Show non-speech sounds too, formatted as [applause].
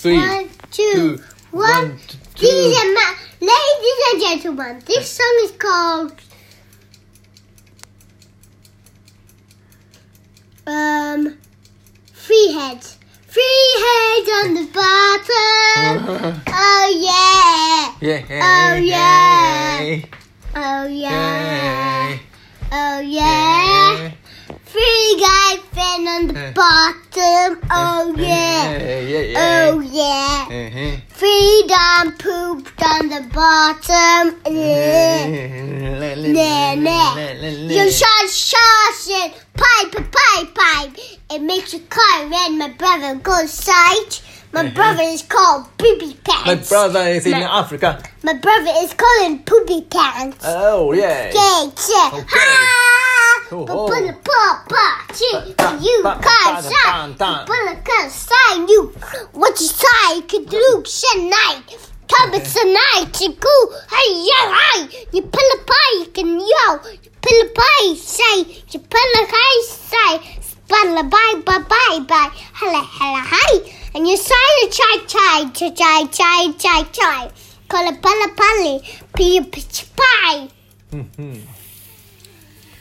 three, One, two, two, one. one, two. Ladies and, ma- ladies and gentlemen, this song is called um Three Heads. Three heads on the bottom. [laughs] Oh yeah. Yeah. Oh, yeah. Oh yeah. Oh yeah. Stand on the bottom. Oh yeah. Yeah, yeah, Oh yeah. Uh-huh. yeah. Three done pooped on the bottom. Yeah. You shot shots and pipe, pipe, pipe. It makes you cry when my brother goes sight. My uh-huh. brother is called Poopy Pants. My brother is in Africa. My brother is called Poopy Pants. Oh, yeah. Okay, check. Okay. Ha! Oh, But oh. A You ba- can't ba- Put a can't. You what you say? Could Luke tonight. Come tonight. You go. Hey, yeah, hey. You pull a pie. Can yo. You pull a pie. Say. You pull a high. Say. Spell a bye, bye, bye, bye. Hello, hello, hi. And you say a chai, chai, chai, chai, chai, chai, chai. Call a pala pali. Pee, pitch, pie. Mhm.